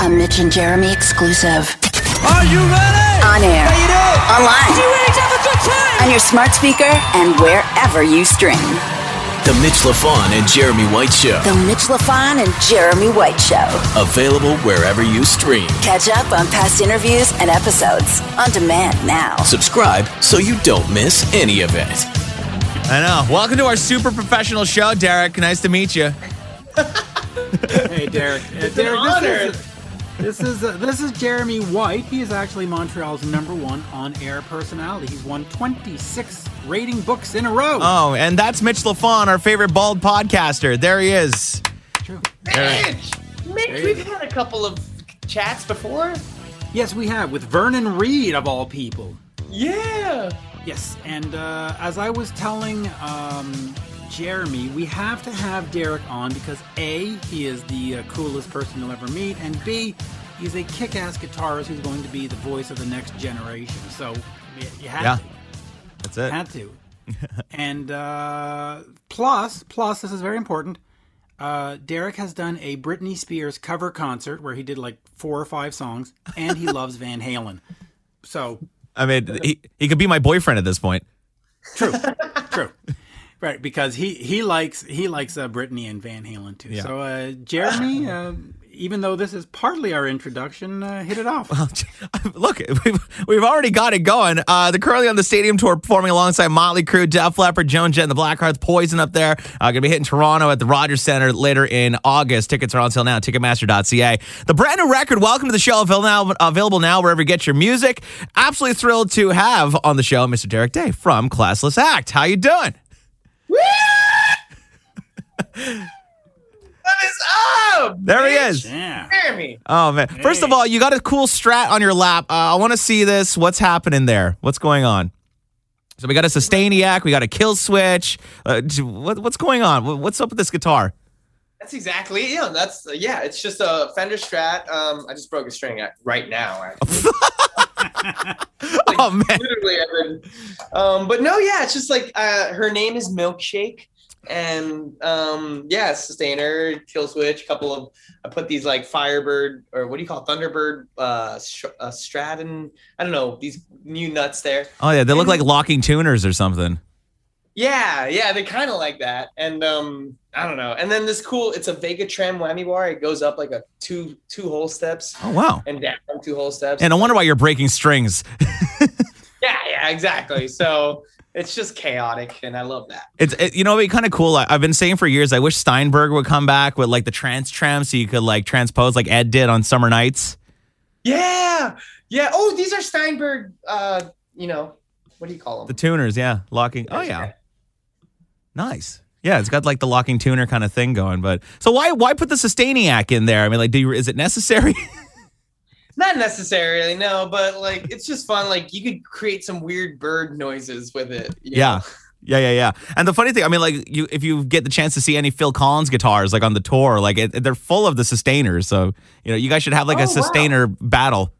A Mitch and Jeremy exclusive. Are you ready? On air. How you doing? Online. You ready to have a good time? On your smart speaker and wherever you stream. The Mitch LaFon and Jeremy White Show. The Mitch LaFon and Jeremy White Show. Available wherever you stream. Catch up on past interviews and episodes on demand now. Subscribe so you don't miss any of it. I know. Welcome to our super professional show, Derek. Nice to meet you. Hey, Derek. Uh, Derek, this is, this is uh, this is Jeremy White. He is actually Montreal's number one on-air personality. He's won 26 rating books in a row. Oh, and that's Mitch LaFon, our favorite bald podcaster. There he is. True. Mitch, Mitch, we've had a couple of chats before. Yes, we have with Vernon Reid of all people. Yeah. Yes, and uh, as I was telling um, Jeremy, we have to have Derek on because A, he is the uh, coolest person you'll ever meet, and B, he's a kick-ass guitarist who's going to be the voice of the next generation. So you, you had Yeah. to. That's it. Had to. and uh, plus, plus, this is very important. Uh, Derek has done a Britney Spears cover concert where he did like four or five songs, and he loves Van Halen. So I mean, he, he could be my boyfriend at this point. true, true, right? Because he he likes he likes uh, Britney and Van Halen too. Yeah. So uh, Jeremy, uh, even though this is partly our introduction, uh, hit it off. Look, we've, we've already got it going. Uh, they're currently on the stadium tour performing alongside Motley Crue, Def Leppard, Joan Jett, and the Blackhearts, Poison up there. Uh, going to be hitting Toronto at the Rogers Center later in August. Tickets are on sale now, Ticketmaster.ca. The brand new record, Welcome to the Show, available now, available now wherever you get your music. Absolutely thrilled to have on the show Mr. Derek Day from Classless Act. How you doing? What is up? There he Mitch? is. Yeah. Jeremy. Oh man! First of all, you got a cool strat on your lap. Uh, I want to see this. What's happening there? What's going on? So we got a Sustainiac, we got a kill switch. Uh, what, what's going on? What's up with this guitar? That's exactly it. Yeah, that's yeah. It's just a Fender Strat. Um, I just broke a string at, right now. Actually. oh man! Literally, I've been. Um, but no, yeah, it's just like uh, her name is Milkshake, and um, yeah, sustainer, kill switch, couple of. I put these like Firebird or what do you call it? Thunderbird, uh, uh, Stratton. I don't know these new nuts there. Oh yeah, they look like locking tuners or something. Yeah, yeah, they kind of like that, and um, I don't know. And then this cool, it's a Vega-Trem whammy bar. It goes up like a two two whole steps Oh wow! and down two whole steps. And I wonder why you're breaking strings. yeah, yeah, exactly. So it's just chaotic, and I love that. It's it, you know it'd be kind of cool. I, I've been saying for years. I wish Steinberg would come back with like the TransTrem, so you could like transpose like Ed did on Summer Nights. Yeah, yeah. Oh, these are Steinberg. Uh, you know, what do you call them The tuners, yeah, locking. Oh yeah, nice. Yeah, it's got like the locking tuner kind of thing going. But so why why put the Sustainiac in there? I mean, like, do you, is it necessary? Not necessarily, no, but like it's just fun. Like you could create some weird bird noises with it. yeah. know? Yeah, yeah, yeah. And the funny thing, I mean, like, you if you get the chance to see any Phil Collen guitars, like on the tour, like it, they're full of the sustainers. So you know, you guys should have like Oh, a wow. sustainer battle.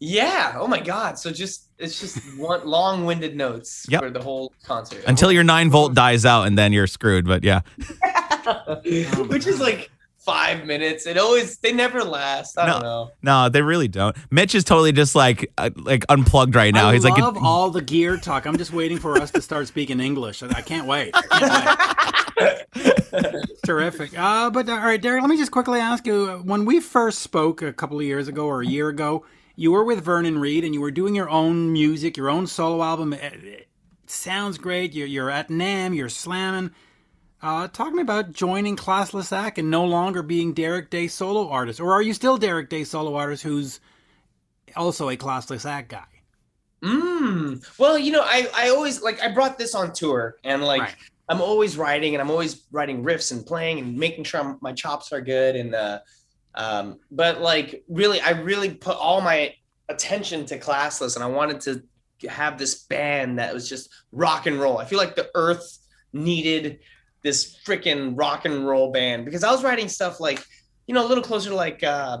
Yeah. Oh my god. So just it's just one long-winded notes Yep. for the whole concert. until your nine volt dies out, and then you're screwed. But yeah, which is like five minutes. It always they never last. I don't know. no, they really don't. Mitch is totally just like uh, like unplugged right now. I He's love like, all the gear talk. I'm just waiting for us to start speaking English. I can't wait. I can't wait. Terrific. Uh, but uh, all right, Derek, let me just quickly ask you: uh, when we first spoke a couple of years ago or a year ago, you were with Vernon Reid and you were doing your own music, your own solo album. It, sounds great. You're, you're at NAMM. You're slamming. Uh, talk to me about joining Classless Act and no longer being Derek Day solo artist, or are you still Derek Day solo artist who's also a Classless Act guy? Mm. Well, you know, I I always like I brought this on tour and like Right. I'm always writing and I'm always writing riffs and playing and making sure I'm, my chops are good and uh um but like really I really put all my attention to classless and I wanted to have this band that was just rock and roll. I feel like the earth needed this freaking rock and roll band because I was writing stuff like you know a little closer to like uh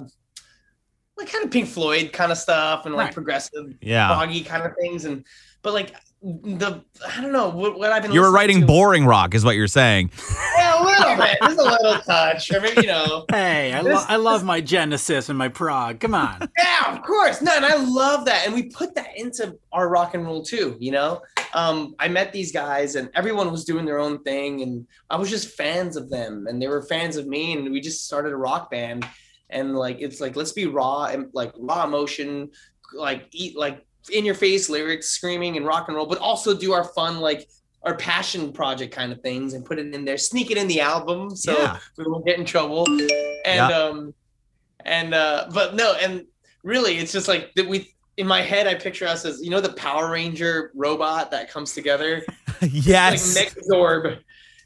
like kind of Pink Floyd kind of stuff and like Right. progressive yeah, foggy kind of things and but like the I don't know what, what I've been. You were writing to. boring rock, is what you're saying. Yeah, a little bit. Just a little touch. I mean, you know. Hey, I, lo- I love my Genesis and my prog. Come on. Yeah, of course. No, and I love that. And we put that into our rock and roll too, you know? Um, I met these guys and everyone was doing their own thing and I was just fans of them and they were fans of me and we just started a rock band and like it's like let's be raw and like raw emotion, like eat like in your face lyrics, screaming and rock and roll, but also do our fun like our passion project kind of things and put it in there, sneak it in the album so Yeah. we won't get in trouble. And Yeah. um and uh but no and really it's just like that we in my head i picture us as you know the power ranger robot that comes together yes. like Megazord.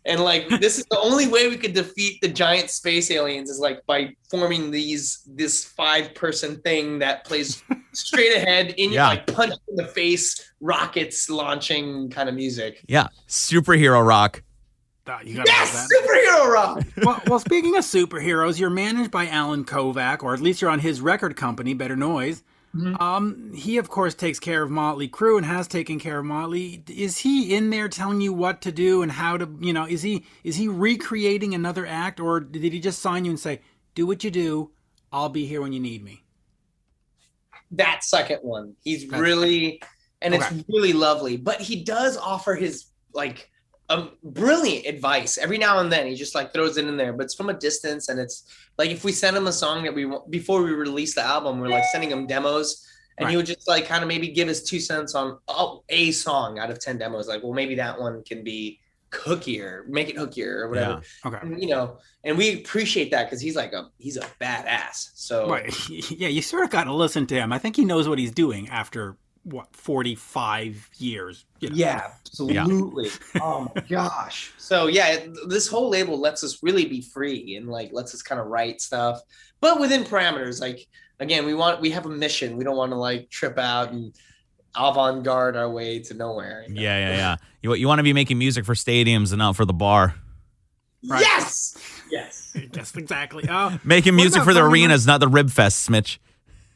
And like this is the only way we could defeat the giant space aliens is like by forming these this five person thing that plays straight ahead in your Yeah. like punch in the face rockets launching kind of music yeah. Superhero rock. You gotta yes that. superhero rock well, well, speaking of superheroes, you're managed by Allen Kovac, or at least you're on his record company, Better Noise. Um, he of course takes care of Motley Crue and has taken care of Motley. Is he in there telling you what to do and how to, you know, is he is he recreating another act, or did he just sign you and say, "Do what you do, I'll be here when you need me"? that second one. He's That's- really, and Okay. it's really lovely. But he does offer his like um, brilliant advice every now and then. He just like throws it in there, but it's from a distance, and it's like if we send him a song that we want before we release the album, we're like sending him demos. And he would just like kind of maybe give his two cents on oh, a song out of 10 demos. Like, well, maybe that one can be hookier, make it hookier or whatever. Okay. And, you know, and we appreciate that because he's like a he's a badass. So Right. Yeah, you sort of got to listen to him. I think he knows what he's doing after what 45 years. You know? Yeah, absolutely. Oh my gosh. So yeah, it- this whole label lets us really be free and like lets us kind of write stuff, but within parameters. Like again, we want we have a mission. We don't want to like trip out and avant-garde our way to nowhere. you know? Yeah, yeah, yeah. You, you want to be making music for stadiums and not for the bar. Right. Yes. Yes. Yes, exactly. Oh, Making music for the Vernon? arenas, not the rib fest, Smitch.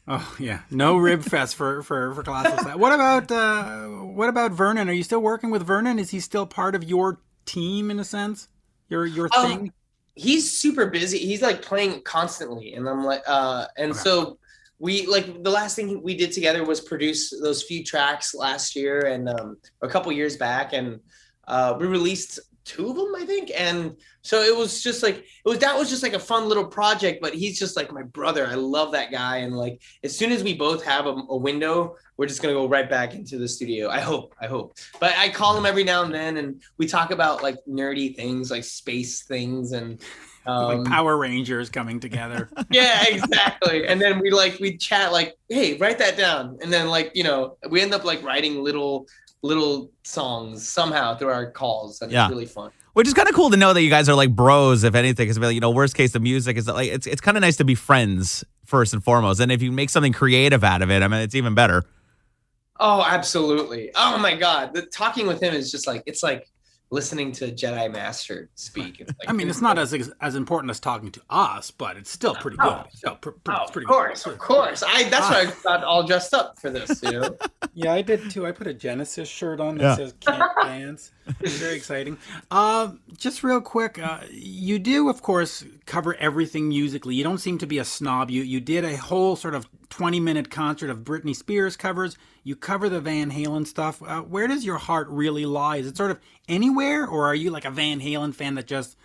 Oh yeah, no rib fest for for for classes. What about uh, what about Vernon? Are you still working with Vernon? Is he still part of your team in a sense? Your your Oh, thing? he's super busy. He's like playing constantly, and I'm like, uh, and Okay. so we like the last thing we did together was produce those few tracks last year and um, a couple years back, and uh, we released two of them, I think, and so it was just like it was that was just like a fun little project. But he's just like my brother. I love that guy, and like as soon as we both have a, a window, we're just gonna go right back into the studio. I hope, I hope. But I call him every now and then, and we talk about like nerdy things, like space things, and um, like Power Rangers coming together. yeah, exactly. And then we like we chat like, hey, write that down, and then like you know we end up like writing little little songs somehow through our calls, and Yeah. it's really fun. Which is kind of cool to know that you guys are like bros, if anything. Because you know, worst case, the music is like it's it's kind of nice to be friends first and foremost. And if you make something creative out of it, I mean, it's even better. Oh, absolutely. Oh my god, the talking with him is just like it's like listening to Jedi Master speak. It's like, I mean, it's not as as important as talking to us, but it's still pretty good. It's still pr- pr- Oh, it's of pretty course, good. of course. I that's why I got all dressed up for this. You know. Yeah, I did too. I put a Genesis shirt on that Yeah. says "Can't Dance." Very exciting. Uh, just real quick, uh, you do, of course, cover everything musically. You don't seem to be a snob. You you did a whole sort of twenty minute concert of Britney Spears covers. You cover the Van Halen stuff. Uh, where does your heart really lie? Is it sort of anywhere, or are you like a Van Halen fan that just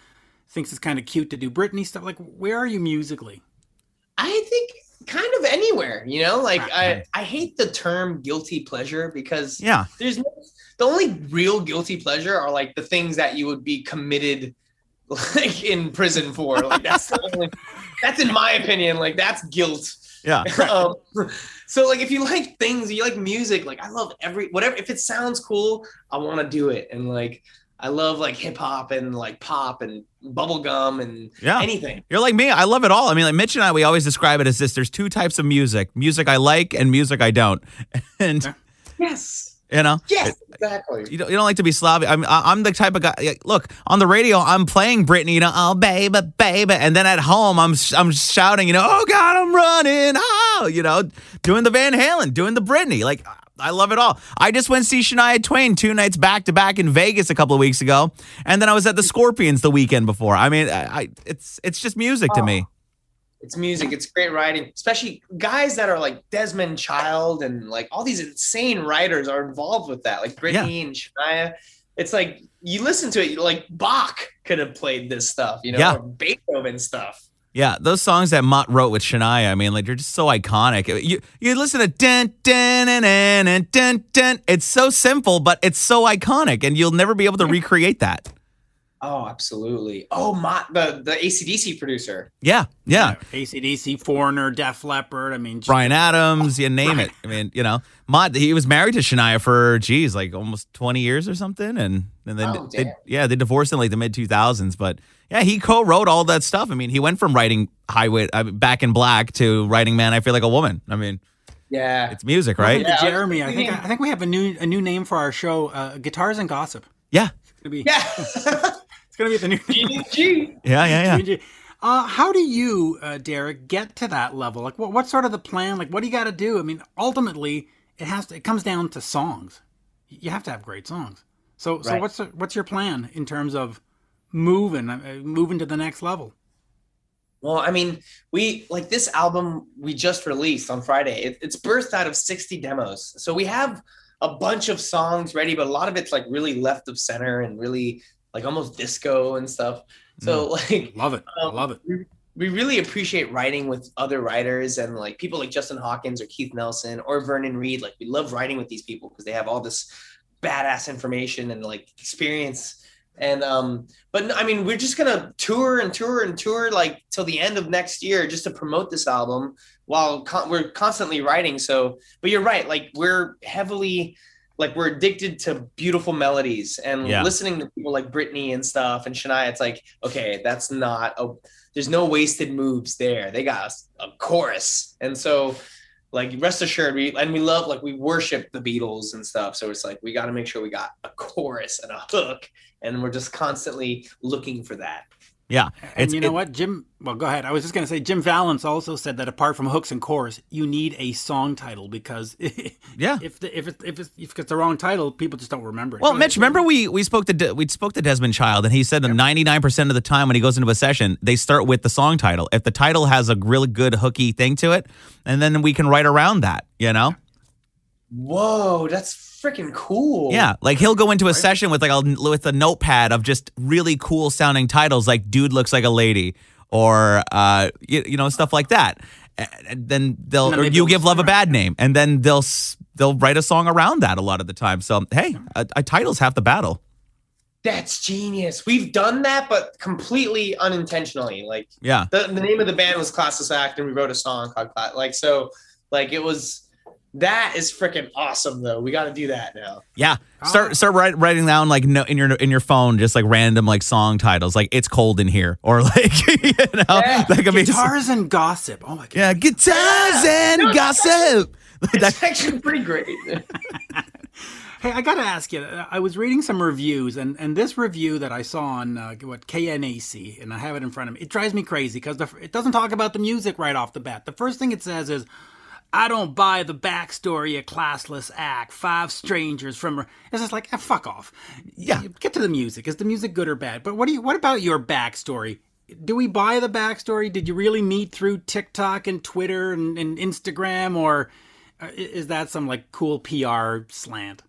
thinks it's kind of cute to do Britney stuff? Like, where are you musically? I think kind of anywhere, you know, like ah, I, I hate the term guilty pleasure because Yeah. there's no, the only real guilty pleasure are like the things that you would be committed like in prison for. Like that's the only, that's in my opinion, like that's guilt. Yeah. um, so like if you like things, you like music, like I love every whatever if it sounds cool, I want to do it. And like I love like hip hop and like pop and bubblegum and Yeah. anything. You're like me. I love it all. I mean, like Mitch and I, we always describe it as this. There's two types of music: music I like and music I don't. And Yes. You know, Yes, exactly. you don't, you don't like to be sloppy. I'm I- I'm the type of guy. like, Look on the radio, I'm playing Britney. You know, oh baby, baby, and then at home, I'm I'm shouting. You know, oh God, I'm running. Oh, you know, doing the Van Halen, doing the Britney. Like I love it all. I just went see Shania Twain two nights back to back in Vegas a couple of weeks ago, and then I was at the Scorpions the weekend before. I mean, I, I it's it's just music to oh. me. It's music. It's great writing, especially guys that are like Desmond Child and like all these insane writers are involved with that, like Britney and Shania. It's like you listen to it, like Bach could have played this stuff, you know, Yeah. or Beethoven stuff. Yeah, those songs that Mutt wrote with Shania, I mean, like they're just so iconic. You you listen to dun dun dun dun dun dun. It's so simple, but it's so iconic, and you'll never be able to recreate that. Oh, absolutely. Oh, my the the ACDC producer. Yeah, yeah. ACDC, Foreigner, Def Leppard. I mean, Bryan Adams, you name it. I mean, you know, Mutt. He was married to Shania for geez, like almost twenty years or something, and and then Oh, they, damn. yeah, they divorced in like the mid two thousands. But yeah, he co-wrote all that stuff. I mean, he went from writing Highway uh, Back in Black to writing Man, I Feel Like a Woman. I mean, Yeah. it's music, right? Yeah, Jeremy, I think I think we have a new a new name for our show, uh, Guitars and Gossip. Yeah, It's gonna be Yeah. it's gonna be the new GG. yeah, yeah, yeah. Uh, how do you, uh, Derek, get to that level? Like, what, what's sort of the plan? Like, what do you got to do? I mean, ultimately, it has to. It comes down to songs. You have to have great songs. So, so what's the, what's your plan in terms of moving, uh, moving to the next level? Well, I mean, we like this album we just released on Friday. It, it's birthed out of 60 demos. So we have a bunch of songs ready, but a lot of it's like really left of center and really like almost disco and stuff. So like Love it. I Um, love it. we, we really appreciate writing with other writers and like people like Justin Hawkins or Keith Nelson or Vernon Reid. Like we love writing with these people because they have all this badass information and like experience. And um, but I mean, we're just gonna tour and tour and tour like till the end of next year just to promote this album while con- we're constantly writing. So, but you're right, like we're heavily like we're addicted to beautiful melodies and Yeah. listening to people like Britney and stuff and Shania. It's like, okay, that's not a there's no wasted moves there. They got a, a chorus. And so like rest assured we and we love like we worship the Beatles and stuff. So it's like we got to make sure we got a chorus and a hook and we're just constantly looking for that. Yeah, And you know it- what, Jim? Well, go ahead. I was just going to say, Jim Vallance also said that apart from hooks and chorus, you need a song title because Yeah. if the, if it's if it's if it's the wrong title, people just don't remember it. Well, Mitch, remember we we spoke to De- we spoke to Desmond Child, and he said that ninety nine percent of the time when he goes into a session, they start with the song title. If the title has a really good hooky thing to it, and then we can write around that. You know? Whoa, that's freaking cool. Yeah, like he'll go into a session with like a with a notepad of just really cool sounding titles, like "Dude looks like a lady" or uh, you, you know stuff like that. And then they'll And then or you give love a bad name, and then they'll they'll write a song around that a lot of the time. So hey, a, a title's half the battle. That's genius. We've done that, but completely unintentionally. Like Yeah. the, the name of the band was Classless Act, and we wrote a song called Cla- like so. Like it was. That is freaking awesome, though. We got to do that now. Yeah, Ah. start start write, writing down like no, in your in your phone, just like random like song titles, like "It's cold in here" or like you know, Yeah. like I mean, guitars and gossip. Oh my god. yeah, guitars and gossip. That's actually pretty great. Hey, I got to ask you. I was reading some reviews, and, and this review that I saw on uh, what KNAC, and I have it in front of me. It drives me crazy because it doesn't talk about the music right off the bat. The first thing it says is, "I don't buy the backstory of classless act. Five strangers from." It's just like, ah, fuck off. Yeah. get to the music. Is the music good or bad? But what do you? What about your backstory? Do we buy the backstory? Did you really meet through TikTok and Twitter and, and Instagram, or uh, is that some like cool PR slant?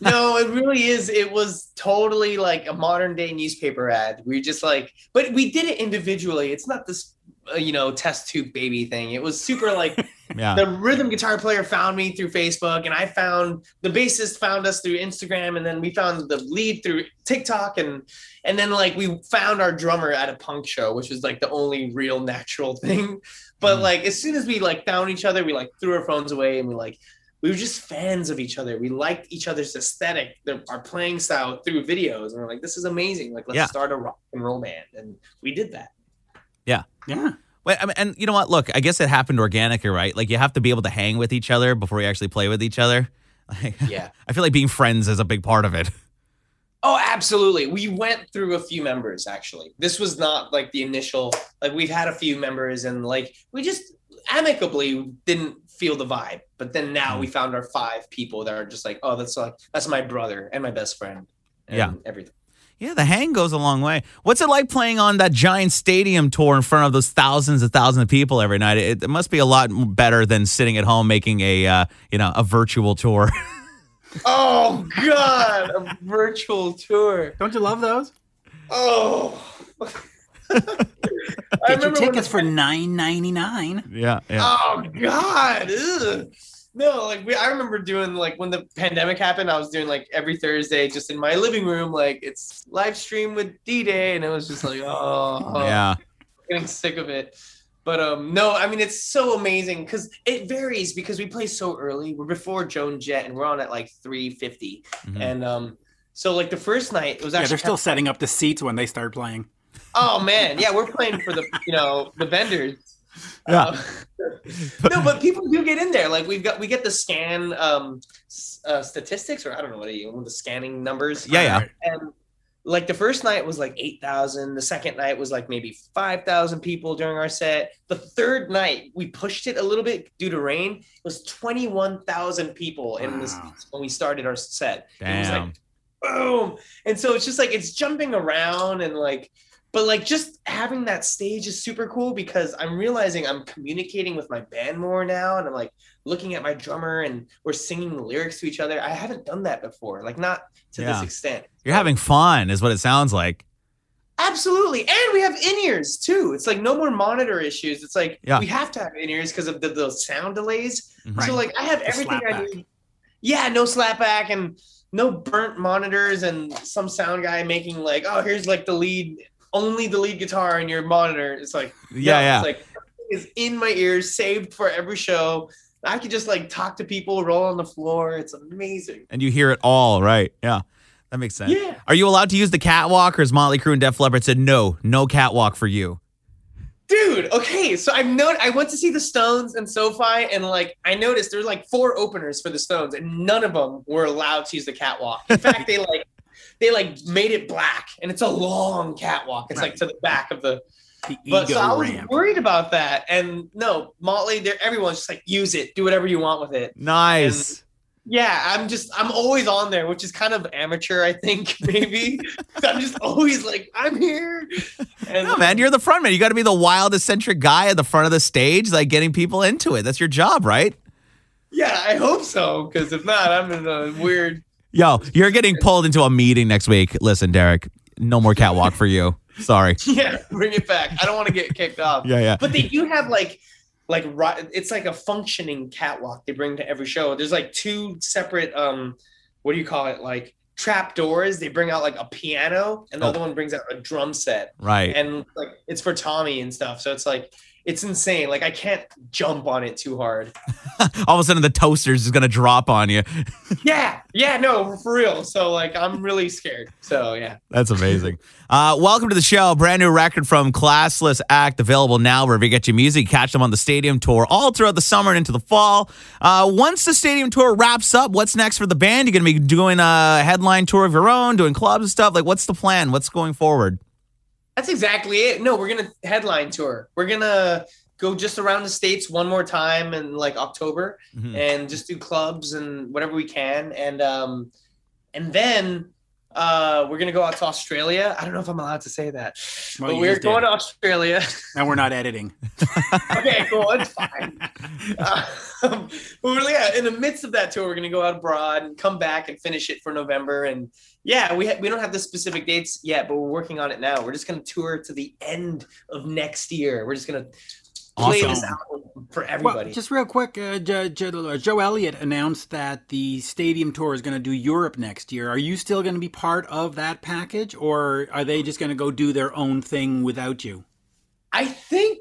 no, it really is. It was totally like a modern day newspaper ad. We just like, but we did it individually. It's not this, Uh, you know, test tube baby thing. It was super like Yeah, the rhythm guitar player found me through Facebook, and I found the bassist found us through Instagram, and then we found the lead through TikTok, and and then like we found our drummer at a punk show, which was like the only real natural thing. But mm. like as soon as we like found each other, we like threw our phones away, and we like we were just fans of each other. We liked each other's aesthetic, their, our playing style through videos, and we're like, this is amazing. Like let's Yeah. start a rock and roll band, and we did that. Yeah. Yeah. Wait, I mean, and you know what? Look, I guess it happened organically, right? Like you have to be able to hang with each other before you actually play with each other. Like, Yeah. I feel like being friends is a big part of it. Oh, absolutely. We went through a few members actually. This was not like the initial like we've had a few members and like we just amicably didn't feel the vibe. But then now we mm. found our five people that are just like, oh, that's like that's my brother and my best friend. And Yeah. everything. Yeah, the hang goes a long way. What's it like playing on that giant stadium tour in front of those thousands and thousands of people every night? It, it must be a lot better than sitting at home making a uh, you know a virtual tour. Oh God, a virtual tour. Don't you love those? Oh. I Get your remember when tickets the- for nine ninety nine. yeah, yeah. Oh God. Ugh. No, like we, I remember doing like when the pandemic happened, I was doing like every Thursday just in my living room, like it's live stream with D Day, and it was just like, oh, yeah. getting sick of it. But um, no, I mean it's so amazing because it varies because we play so early. We're before Joan Jett, and we're on at like three Mhm. and um, so like the first night it was Yeah, actually they're still setting up the seats when they start playing. Oh man, yeah, we're playing for the you know the vendors. Yeah. Uh, no, but people do get in there. Like we've got we get the scan um uh, statistics or I don't know what are you the scanning numbers. Yeah, yeah. And like the first night was like eight thousand. The second night was like maybe five thousand people during our set. The third night we pushed it a little bit due to rain. It was twenty one thousand people in this when we started our set. It was like boom. And so it's just like it's jumping around and like but like just having that stage is super cool because I'm realizing I'm communicating with my band more now and I'm like looking at my drummer and we're singing the lyrics to each other. I haven't done that before, like not to Yeah. this extent. You're having fun, is what it sounds like. Absolutely. And we have in-ears too. It's like no more monitor issues. It's like Yeah. we have to have in-ears because of the, the sound delays. Mhm. So like I have The everything I need. Yeah, no slapback and no burnt monitors and some sound guy making like, oh, here's like the lead, only the lead guitar in your monitor. It's like, Yeah, no, yeah. It's like is in my ears, saved for every show. I could just like talk to people, roll on the floor. It's amazing. and you hear it all, right? Yeah, that makes sense. Yeah. Are you allowed to use the catwalk, or has Motley Crue and Def Leppard said no, no catwalk for you? Dude, okay, so I've known I went to see the Stones and SoFi, and like I noticed there's like four openers for the Stones, and none of them were allowed to use the catwalk. In fact, they like they like made it black, and it's a long catwalk. It's like to the back of the. The But so I was ramp. worried about that, and no, Motley, they're everyone's just like use it, do whatever you want with it. Nice. Yeah, I'm just I'm always on there, which is kind of amateur, I think maybe. I'm just always like I'm here. And no, man, you're the front man. You got to be the wild, eccentric guy at the front of the stage, like getting people into it. That's your job, right? yeah, I hope so, because if not, I'm in a weird. Yo, you're getting pulled into a meeting next week. Listen, Derek, no more catwalk for you. Sorry. Yeah, bring it back. I don't want to get kicked off. Yeah, yeah. But they do have like, like it's like a functioning catwalk they bring to every show. There's like two separate, um, what do you call it? Like trap doors. They bring out like a piano, and the Oh. other one brings out a drum set, Right. and like it's for Tommy and stuff. So it's like it's insane. Like I can't jump on it too hard. All of a sudden, the toaster's is going to drop on you. Yeah, yeah, no, for real. So like I'm really scared. So yeah. That's amazing. Uh, welcome to the show. Brand new record from Classless Act available now wherever you get your music. Catch them on the stadium tour all throughout the summer and into the fall. Uh, once the stadium tour wraps up, what's next for the band? You're going to be doing a headline tour of your own, doing clubs and stuff. Like, what's the plan? What's going forward? That's exactly it. No, we're gonna headline tour. We're gonna go just around the states one more time in like October Mhm. and just do clubs and whatever we can. And um and then uh we're gonna go out to Australia. I don't know if I'm allowed to say that. Well, but we're going did. to Australia. And we're not editing. okay, cool. It's fine. Um, but we're, yeah, in the midst of that tour, we're going to go out abroad and come back and finish it for November. And yeah, we ha- we don't have the specific dates yet, but we're working on it now. We're just going to tour to the end of next year. We're just going to play this Awesome. out for Well, everybody. just real quick, uh, Joe, Joe, Joe Elliott announced that the stadium tour is going to do Europe next year. Are you still going to be part of that package, or are they just going to go do their own thing without you? I think.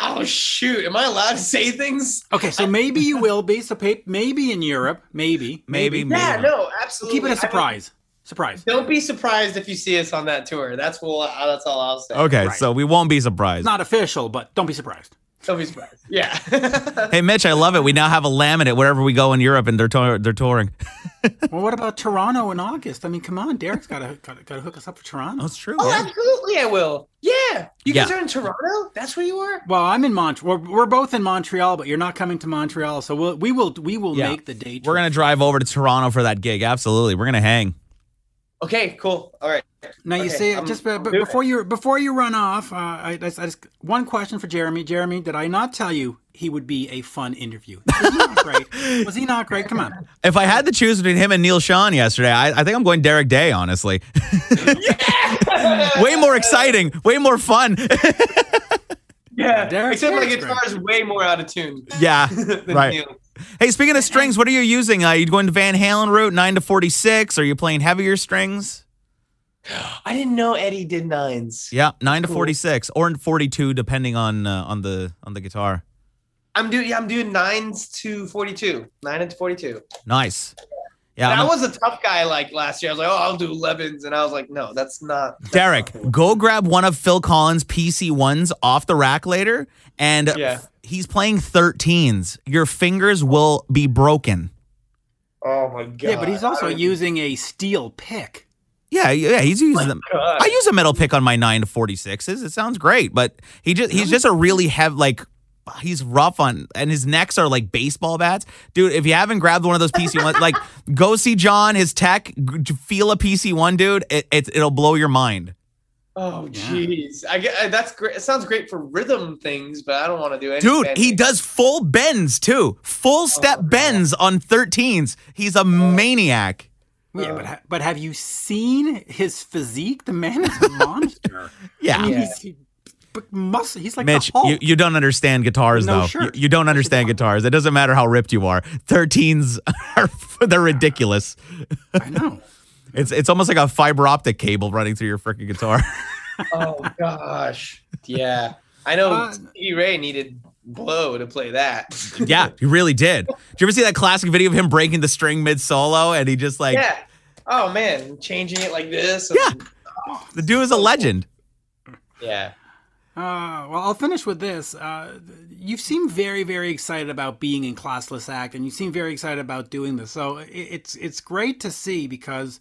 Oh shoot! Am I allowed to say things? Okay, so maybe you will be. So maybe in Europe, maybe, Maybe, maybe. Yeah, no, absolutely. Keep it a I mean, surprise. Surprise. don't be surprised if you see us on that tour. That's what. Uh, that's all I'll say. Okay, Right. so we won't be surprised. Not official, but don't be surprised. Don't be surprised. Yeah. Hey, Mitch, I love it. We now have a laminate wherever we go in Europe, and they're tour- they're touring. Well, what about Toronto in August? I mean, come on, Derek's got to got to hook us up for Toronto. That's true. oh, yeah. absolutely, I will. Yeah. You guys Yeah. are in Toronto? That's where you are? Well, I'm in Montreal. We're, we're both in Montreal, but you're not coming to Montreal, so we'll, we will we will Yeah. make the date. We're gonna drive over to Toronto for that gig. Absolutely, we're gonna hang. Okay, cool. All right. Now you Okay, see, I'm- just I'm but before you before you run off, uh, I, I, just- I just one question for Jeremy. Jeremy, did I not tell you he would be a fun interview? Was he not great? Was he not great? Come on. If I had to choose between him and Neil Sean yesterday, I, I think I'm going Derek Day. Honestly, way more exciting, way more fun. Yeah. Derek- Except my Derek's guitar is way more out of tune. yeah, than right. Neil. Hey, speaking of strings, what are you using? Uh, you going to Van Halen route, nine to forty six? Are you playing heavier strings? I didn't know Eddie did nines. Yeah, nine to forty six or forty two, depending on uh, on the on the guitar. I'm doing yeah, I'm doing nines to forty two. Nine into forty two. Nice. Yeah, And I'm I a- was a tough guy like last year. I was like, oh, I'll do 11s. And I was like, no, that's not. that's Derek, not cool. go grab one of Phil Collen's PC ones off the rack later, and Yeah. he's playing 13s. Your fingers will be broken. Oh my god. Yeah, but he's also using a steel pick. Yeah, yeah, he's using them. God. I use a metal pick on my nine to forty sixes. It sounds great, but he just he's just a really heavy like he's rough on and his necks are like baseball bats. Dude, if you haven't grabbed one of those PC ones, like go see John, his tech, feel a PC one, dude. It, it it'll blow your mind. Oh jeez. I get uh, that's great. It sounds great for rhythm things, but I don't want to do any. Dude, bending. he does full bends too. Full step oh, bends on 13s. He's a oh. maniac. Yeah, but ha- but have you seen his physique? The man is a monster. Yeah. I mean, Yeah. he's he, but muscle. He's like Mitch, you, you don't understand guitars No though. shirt. You, you don't understand guitars. It doesn't matter how ripped you are. 13s are they're ridiculous. I know. It's it's almost like a fiber optic cable running through your freaking guitar. Oh gosh. Yeah. I know Uh, Stevie Ray needed blow to play that. yeah, he really did. Did you ever see that classic video of him breaking the string mid solo and he just like yeah. Oh man, changing it like this. and- Yeah. the dude is a legend. Yeah. Uh, well, I'll finish with this. Uh, you seem very, very excited about being in Classless Act, and you seem very excited about doing this. So it, it's it's great to see because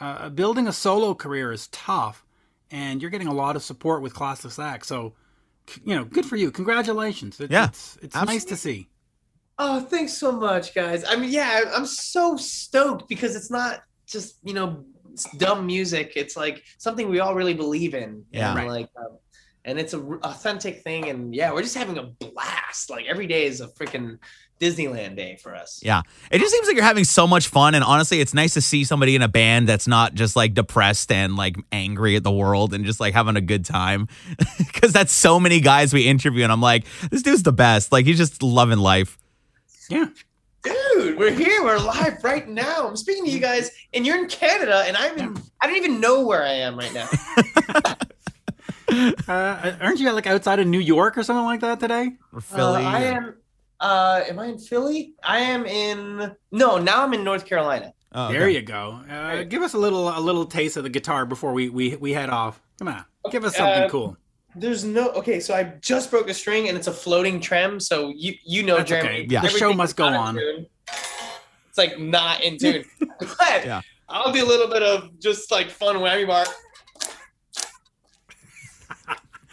uh, building a solo career is tough, and you're getting a lot of support with Classless Act. So c- you know, good for you. Congratulations. It, Yeah, it's it's nice to see. Oh, thanks so much, guys. I mean, yeah, I- I'm so stoked because it's not just you know dumb music. It's like something we all really believe in. Yeah. and Right. like, um, and it's a r- authentic thing. And yeah, we're just having a blast. Like every day is a freaking Disneyland day for us. Yeah. It just seems like you're having so much fun. And honestly, it's nice to see somebody in a band that's not just like depressed and like angry at the world and just like having a good time. Cause that's so many guys we interview. And I'm like, this dude's the best. Like he's just loving life. Yeah. Dude, we're here. We're live right now. I'm speaking to you guys, and you're in Canada, and I'm in. I don't even know where I am right now. Uh, aren't you like outside of New York or something like that today? Or Philly. Uh, I am. Uh, am I in Philly? I am in. No, now I'm in North Carolina. Oh, There okay. you go. Uh, give us a little a little taste of the guitar before we we, we head off. Come on, give us something Uh, cool. There's no. Okay, so I just broke a string, and it's a floating trem. So you you know, That's Jeremy. okay. Yeah. The show must go on. It's like not in tune. but Yeah. I'll do a little bit of just like fun whammy bar.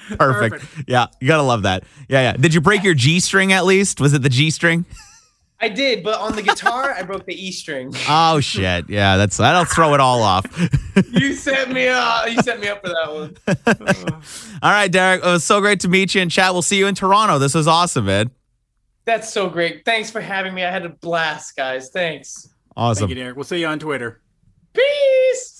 Perfect. Yeah. You got to love that. Yeah. Yeah. Did you break your G string at least? Was it the G string? I did, but on the guitar, I broke the E string. Oh, shit. Yeah. That's, that'll throw it all off. You set me up. You set me up for that one. all right, Derek. It was so great to meet you and chat. We'll see you in Toronto. This was awesome, man. That's so great. Thanks for having me. I had a blast, guys. Thanks. Awesome. Thank you, Derek. We'll see you on Twitter. Peace.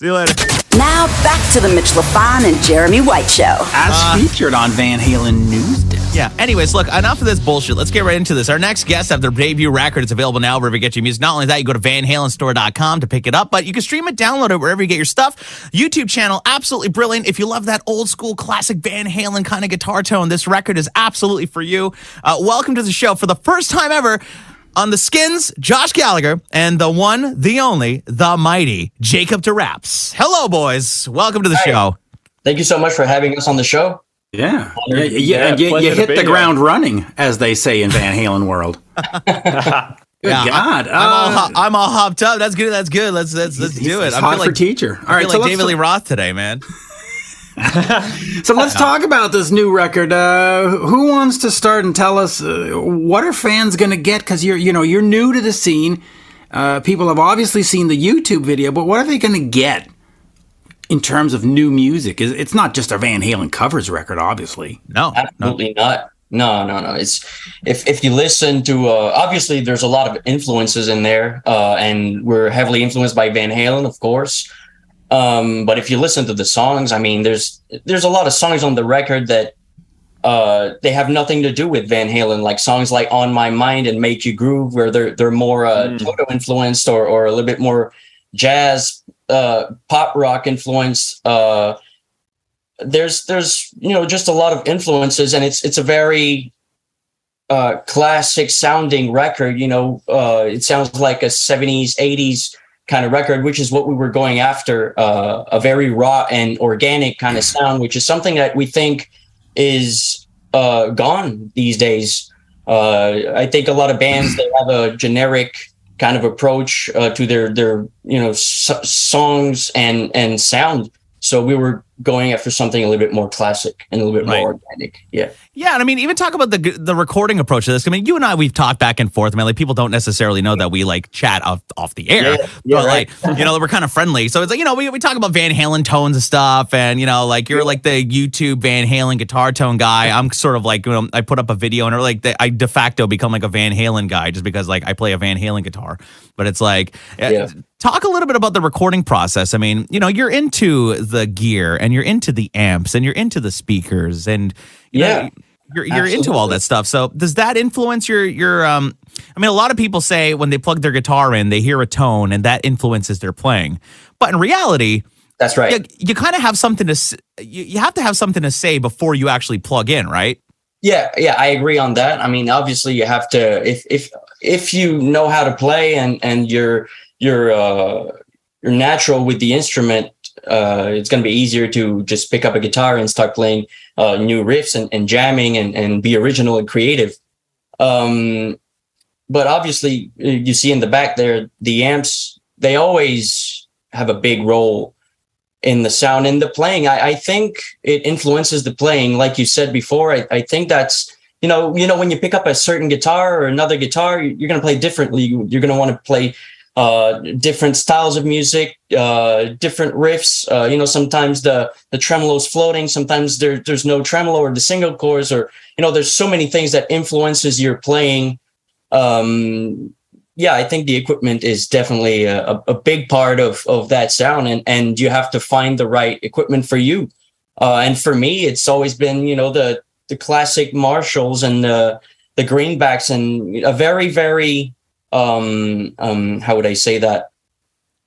See you later. Now back to the Mitch LaFon and Jeremy White Show. As featured on Van Halen News Desk. Yeah. Anyways, look, enough of this bullshit. Let's get right into this. Our next guests have their debut record. It's available now wherever you get your music. Not only that, you go to VanHalenStore.com to pick it up, but you can stream it, download it wherever you get your stuff. YouTube channel, absolutely brilliant. If you love that old school classic Van Halen kind of guitar tone, this record is absolutely for you. Uh, welcome to the show for the first time ever. On the skins, Josh Gallagher, and the one, the only, the mighty Jacob DeRaps. Hello, boys. Welcome to the show. Thank you so much for having us on the show. Yeah, yeah, yeah, Yeah, you, you hit the here. ground running, as they say in Van Halen world. Good Yeah, God, I'm, all, uh, ho- I'm all hopped up. That's good. That's good. Let's let's let's do it. he's I hot feel for like teacher. All I right, so like let's- David Lee Roth today, man. So let's talk about this new record. Uh, who wants to start and tell us uh, what are fans going to get? Because you're, you know, you're new to the scene. Uh, people have obviously seen the YouTube video, but what are they going to get in terms of new music? Is It's not just a Van Halen covers record, obviously. No, no. Absolutely not. No, no, no. It's if if you listen to uh, obviously there's a lot of influences in there, uh, and we're heavily influenced by Van Halen, of course. Um, but if you listen to the songs, I mean, there's there's a lot of songs on the record that uh, they have nothing to do with Van Halen, like songs like "On My Mind" and "Make You Groove," where they're they're more uh, Toto influenced or or a little bit more jazz, uh, pop rock influenced. Uh, there's there's you know just a lot of influences and it's it's a very uh classic sounding record you know uh it sounds like a 70s 80s kind of record which is what we were going after uh a very raw and organic kind of sound which is something that we think is uh gone these days. Uh i think a lot of bands they have a generic kind of approach uh, to their their you know songs and and sound. So we were going after something a little bit more classic and a little bit Right. more organic. Yeah. Yeah, and I mean, even talk about the the recording approach to this. I mean, you and I, we've talked back and forth. I mean, like people don't necessarily know that we like chat off off the air, Yeah, yeah, but right. like you know, we're kind of friendly. So it's like you know, we, we talk about Van Halen tones and stuff, and you know, like you're like the YouTube Van Halen guitar tone guy. I'm sort of like you know, I put up a video and like the, I de facto become like a Van Halen guy just because like I play a Van Halen guitar. But it's like. uh, Yeah. Talk a little bit about the recording process. I mean, you know, you're into the gear and you're into the amps and you're into the speakers and you know, Yeah. you're you're into all that stuff. So does that influence your your um I mean a lot of people say when they plug their guitar in, they hear a tone and that influences their playing. But in reality, That's right. you, you kind of have something to you, you have to have something to say before you actually plug in, right? Yeah, yeah, I agree on that. I mean, obviously you have to if if if you know how to play and and you're you're uh you're natural with the instrument, uh it's gonna be easier to just pick up a guitar and start playing uh new riffs and, and jamming and, and be original and creative. Um but obviously you see in the back there the amps they always have a big role in the sound and the playing. I, I think it influences the playing, like you said before. I, I think that's you know you know when you pick up a certain guitar or another guitar, you're going to play differently. You're going to want to play uh, different styles of music, uh, different riffs. Uh, you know sometimes the the tremolo is floating, sometimes there there's no tremolo or the single chords, or you know there's so many things that influences your playing. Um, yeah, I think the equipment is definitely a, a- big part of of that sound, and and you have to find the right equipment for you. Uh, and for me, it's always been you know the the classic Marshalls and the the greenbacks, and a very very um um how would I say that?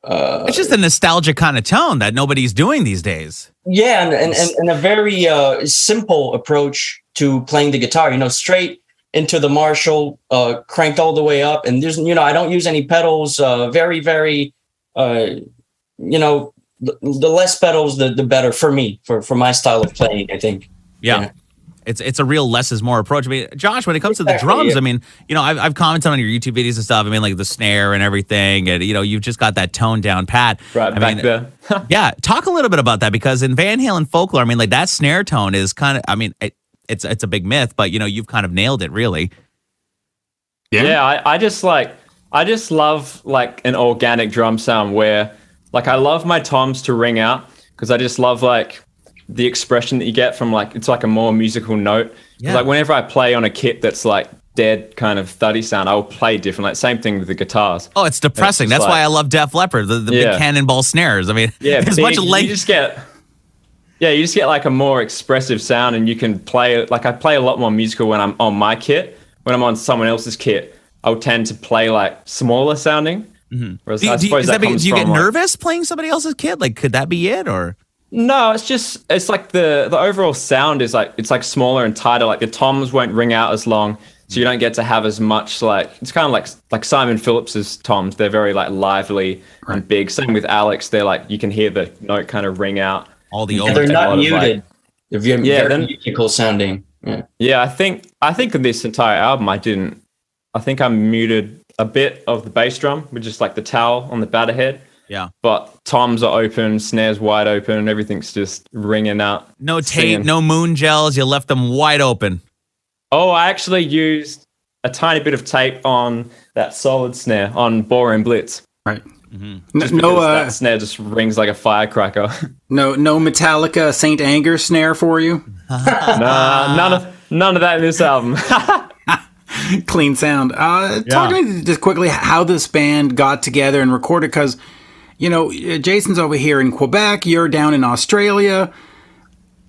Uh, It's just a nostalgic kind of tone that nobody's doing these days. yeah, and and, and, and a very uh, simple approach to playing the guitar. You know, straight into the Marshall, uh, cranked all the way up, and there's you know I don't use any pedals. Uh, very very, uh, you know, the, the less pedals, the the better for me for for my style of playing. I think. Yeah. Yeah. It's it's a real less is more approach. I mean, Josh, when it comes to the drums. I mean, you know, I've, I've commented on your YouTube videos and stuff. I mean, like the snare and everything, and you know, you've just got that tone down pat. Right I back mean, there. yeah, talk a little bit about that because in Van Halen folklore, I mean, like that snare tone is kind of, I mean, it, it's it's a big myth, but you know, you've kind of nailed it, really. Yeah, I, I just like I just love like an organic drum sound where like I love my toms to ring out because I just love like the expression that you get from like it's like a more musical note. Yeah. Like whenever I play on a kit that's like dead kind of thuddy sound, I will play different. Like same thing with the guitars. Oh, it's depressing. just That's like- why I love Def Leppard, the, the big cannonball snares. I mean, Yeah, there's a bunch big. of length. You just get yeah, you just get like a more expressive sound, and you can play like I play a lot more musical when I'm on my kit. When I'm on someone else's kit, I'll tend to play like smaller sounding. Mm-hmm. Whereas do, do that, that because comes you get like- nervous playing somebody else's kid? Like, could that be it? Or No, it's just it's like the the overall sound is like it's like smaller and tighter. Like the toms won't ring out as long, so you don't get to have as much like it's kind of like like Simon Phillips's toms. They're very like lively and big. Same with Alex. They're like you can hear the note kind of ring out. all the Yeah, over They're a lot not of, like- muted. They're very, Yeah, then- musical sounding. Yeah. Yeah, I think I think of this entire album, I didn't. I think I muted a bit of the bass drum with just like the towel on the batter head. Yeah. But toms are open, snares wide open, and everything's just ringing out. No tape, Singing. no moon gels. You left them wide open. Oh, I actually used a tiny bit of tape on that solid snare on Bore and Blitz. Right. Mm-hmm. Just No, because uh, that snare just rings like a firecracker. no, no Metallica Saint Anger snare for you. nah, none of none of that in this album. Clean sound. Uh, Talk to me just quickly how this band got together and recorded because, you know, uh, Jason's over here in Quebec. You're down in Australia.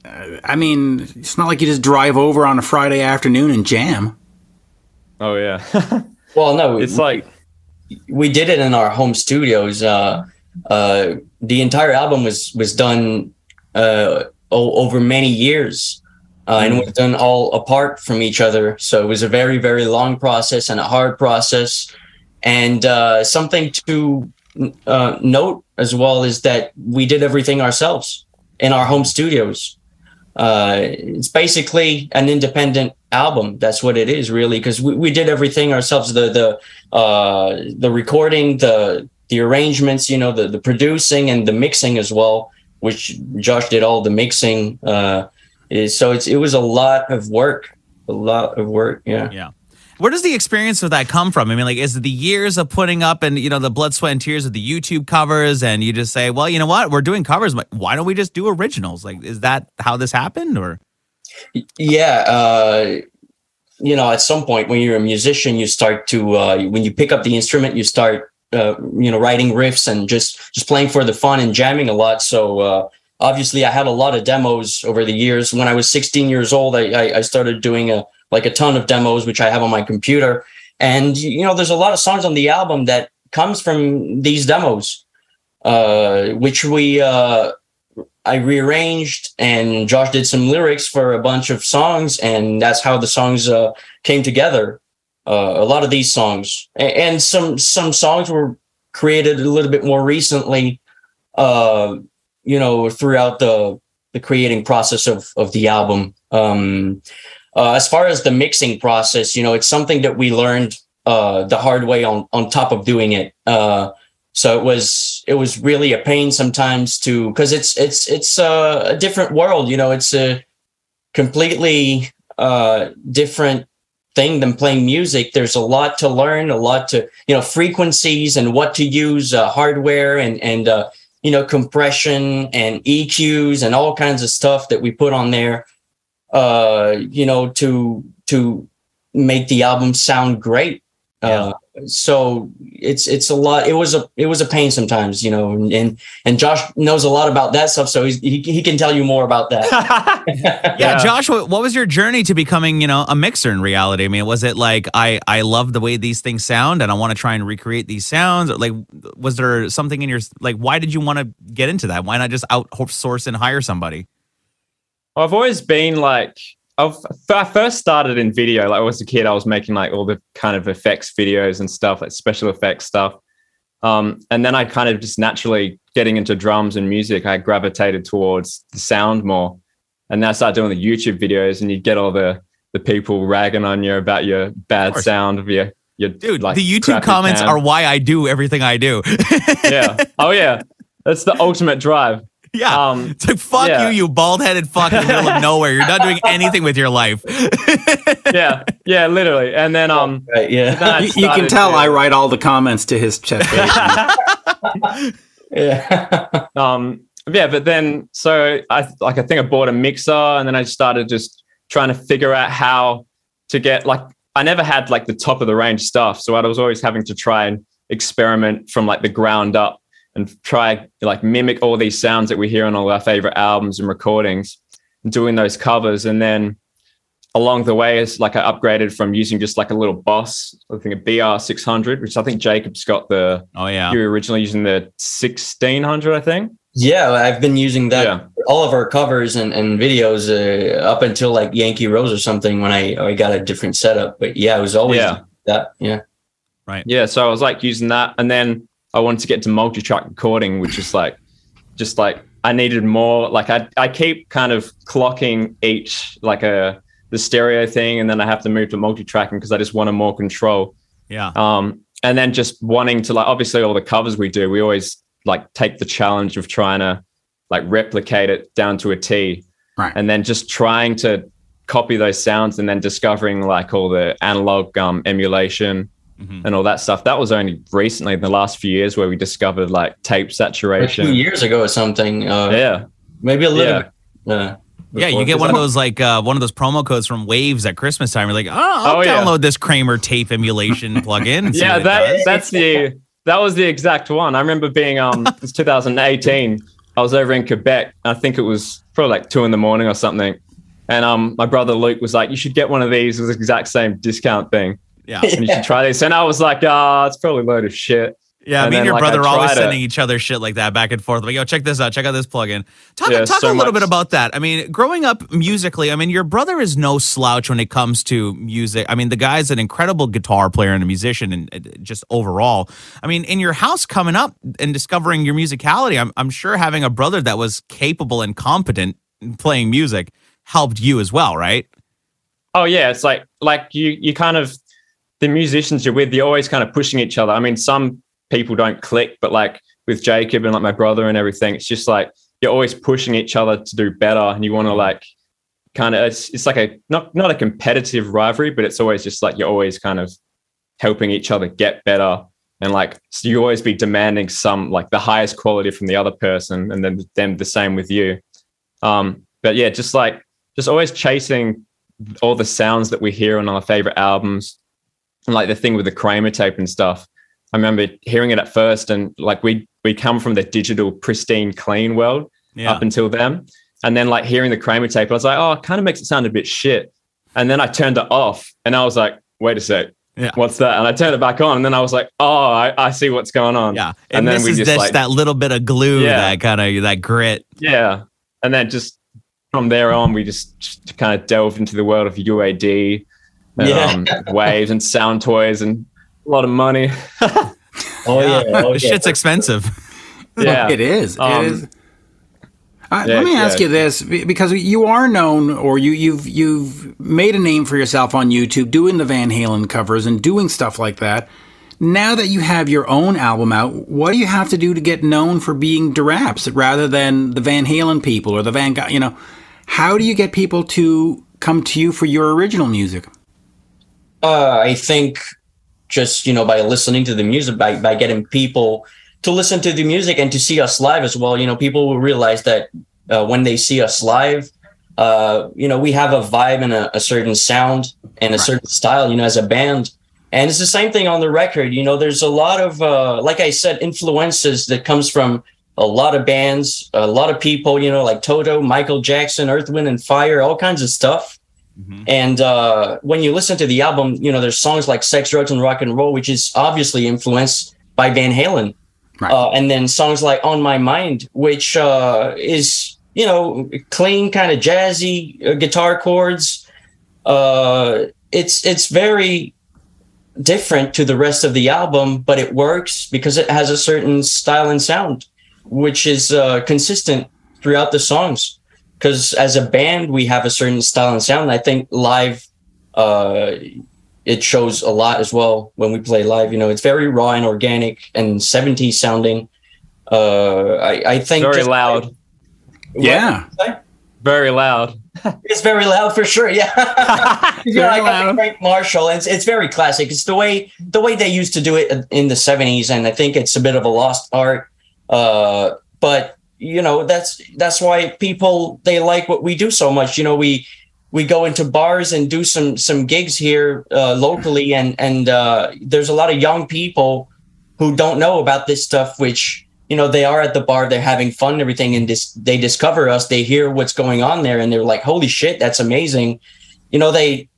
Uh, I mean, it's not like you just drive over on a Friday afternoon and jam. oh yeah, Well, no, it's like we did it in our home studios. Uh, uh, the entire album was was done uh, o- over many years, uh, and was done all apart from each other. So it was a very very long process and a hard process. And uh, something to uh, note as well is that we did everything ourselves in our home studios. Uh, it's basically an independent album. That's what it is, really, because we, we did everything ourselves. The the uh, the recording, the the arrangements, you know, the the producing and the mixing as well, which Josh did all the mixing. Uh, is so it's it was a lot of work, a lot of work. Yeah. Yeah. Where does the experience of that come from? I mean, like, is it the years of putting up and you know the blood, sweat, and tears of the YouTube covers, and you just say, well, you know what, we're doing covers, why don't we just do originals? Like, is that how this happened, or? yeah uh you know at some point when you're a musician you start to uh when you pick up the instrument you start uh you know writing riffs and just just playing for the fun and jamming a lot so uh obviously i had a lot of demos over the years when i was 16 years old i, I started doing a like a ton of demos which i have on my computer and you know there's a lot of songs on the album that comes from these demos uh which we uh I rearranged and Josh did some lyrics for a bunch of songs, and that's how the songs uh, came together. Uh, a lot of these songs, A- and some some songs were created a little bit more recently. Uh, you know, throughout the the creating process of of the album. Um, uh, as far as the mixing process, you know, it's something that we learned uh, the hard way on on top of doing it. Uh, so it was it was really a pain sometimes to because it's it's it's uh, a different world you know it's a completely uh different thing than playing music there's a lot to learn a lot to you know frequencies and what to use uh, hardware and and uh you know compression and eqs and all kinds of stuff that we put on there uh you know to to make the album sound great uh so it's it's a lot it was a it was a pain sometimes you know and and, and josh knows a lot about that stuff so he's, he, he can tell you more about that Yeah, Josh, what, what was your journey to becoming, you know, a mixer in reality? I mean, was it like I I love the way these things sound and I want to try and recreate these sounds? Or like, was there something in your like? Why did you want to get into that? Why not just outsource and hire somebody? I've always been like, I've, I first started in video. Like, I was a kid, I was making like all the kind of effects videos and stuff, like special effects stuff. Um, and then I kind of just naturally getting into drums and music, I gravitated towards the sound more. And then I started doing the YouTube videos, and you get all the the people ragging on you about your bad course. sound of your your Dude, like, the YouTube comments are why I do everything I do. yeah. Oh yeah, that's the ultimate drive. yeah. Um, it's like, fuck yeah. you, you bald headed fuck in the middle of nowhere. You're not doing anything with your life. yeah, yeah, literally. And then um, right yeah then You, you can tell to- I write all the comments to his chat yeah um yeah but then so i like i think i bought a mixer and then i started just trying to figure out how to get like i never had like the top of the range stuff so i was always having to try and experiment from like the ground up and try like mimic all these sounds that we hear on all our favorite albums and recordings and doing those covers and then along the way it's like i upgraded from using just like a little boss i think a br600 which i think jacob's got the Oh yeah. you were originally using the 1600 i think yeah i've been using that Yeah. all of our covers and, and videos uh, up until like yankee rose or something when i i got a different setup but yeah it was always Yeah. that yeah right Yeah, so I was like using that, and then I wanted to get to multi-track recording, which is like, just like I needed more. Like I I keep kind of clocking each like a the stereo thing, and then I have to move to multi-tracking because I just wanted more control. Yeah. Um, and then just wanting to like obviously all the covers we do, we always like take the challenge of trying to like replicate it down to a T. Right. And then just trying to copy those sounds and then discovering like all the analog um, emulation Mhm. and all that stuff. That was only recently in the last few years where we discovered like tape saturation. a few years ago or something. Uh, Yeah. maybe a little. Yeah. Uh, Yeah, you get one of those like uh, one of those promo codes from Waves at Christmas time. You're like, oh, I'll Oh, yeah. download this Kramer tape emulation plugin. yeah, what that that's the that was the exact one. I remember being um it's 2018. I was over in Quebec. I think it was probably like two in the morning or something. And um my brother Luke was like, You should get one of these. It was the exact same discount thing. Yeah. And you should try this. And I was like, ah, it's probably a load of shit. Yeah, And me and your like, brother I are always tried it. sending each other shit like that back and forth. Like, yo, check this out. Check out this plugin. Talk, Yeah, talk so a little much- bit about that. I mean, growing up musically, I mean, your brother is no slouch when it comes to music. I mean, the guy's an incredible guitar player and a musician, and uh, just overall. I mean, in your house coming up and discovering your musicality, I'm, I'm sure having a brother that was capable and competent in playing music helped you as well, right? Oh yeah, it's like like you you kind of the musicians you're with, you're always kind of pushing each other. I mean, some people don't click, but like with Jacob and like my brother and everything, it's just like you're always pushing each other to do better, and you want to like kind of it's, it's like a not not a competitive rivalry, but it's always just like you're always kind of helping each other get better. And like so you always be demanding some like the highest quality from the other person, and then them the same with you. Um, but yeah, just like just always chasing all the sounds that we hear on our favorite albums and like the thing with the Kramer tape and stuff. I remember hearing it at first and like we we come from the digital pristine clean world Yeah. up until then. And then like hearing the Kramer tape, I was like, oh, it kind of makes it sound a bit shit. And then I turned it off and I was like, wait a sec. Yeah. What's that? And I turned it back on and then I was like, oh, I, I see what's going on. Yeah. And, And, then this we is just just like that little bit of glue, Yeah. that kind of that grit. Yeah. And then just from there on, we just, just kind of delved into the world of UAD, and, Yeah. um, waves and sound toys and a lot of money. oh yeah. Oh, This yeah. shit's expensive. yeah. It is. Um, it is. Uh, yeah, let me ask yeah. you this, because you are known, or you, you've you've made a name for yourself on YouTube, doing the Van Halen covers and doing stuff like that. Now that you have your own album out, what do you have to do to get known for being Deraps rather than the Van Halen people or the Van? Go- You know, how do you get people to come to you for your original music? Uh, I think just you know by listening to the music, by by getting people to listen to the music and to see us live as well. You know, people will realize that uh, when they see us live, uh, you know, we have a vibe and a, a certain sound and a certain style. You know, as a band. And it's the same thing on the record. You know, there's a lot of, uh, like I said, influences that comes from a lot of bands, a lot of people. You know, like Toto, Michael Jackson, Earth, Wind, and Fire, all kinds of stuff. And uh, when you listen to the album, you know, there's songs like Sex, Drugs, and Rock and Roll, which is obviously influenced by Van Halen. Right. Uh, and then songs like On My Mind, which uh, is, you know, clean, kind of jazzy uh, guitar chords. Uh, it's it's very different to the rest of the album, but it works because it has a certain style and sound, which is uh, consistent throughout the songs. Because as a band, we have a certain style and sound. I think live, uh, it shows a lot as well when we play live. You know, it's very raw and organic and 70s sounding. Uh, I, I think Very just- loud. Yeah. Very loud. It's very loud for sure. Yeah, yeah. Very I got loud. Frank Marshall. It's it's very classic. It's the way the way they used to do it in the seventies, and I think it's a bit of a lost art. Uh, but you know that's that's why people they like what we do so much. You know, we we go into bars and do some some gigs here uh, locally, and and uh, there's a lot of young people who don't know about this stuff, which you know they are at the bar, they're having fun and everything, and dis- they discover us, they hear what's going on there, and they're like, "Holy shit, that's amazing!" You know, they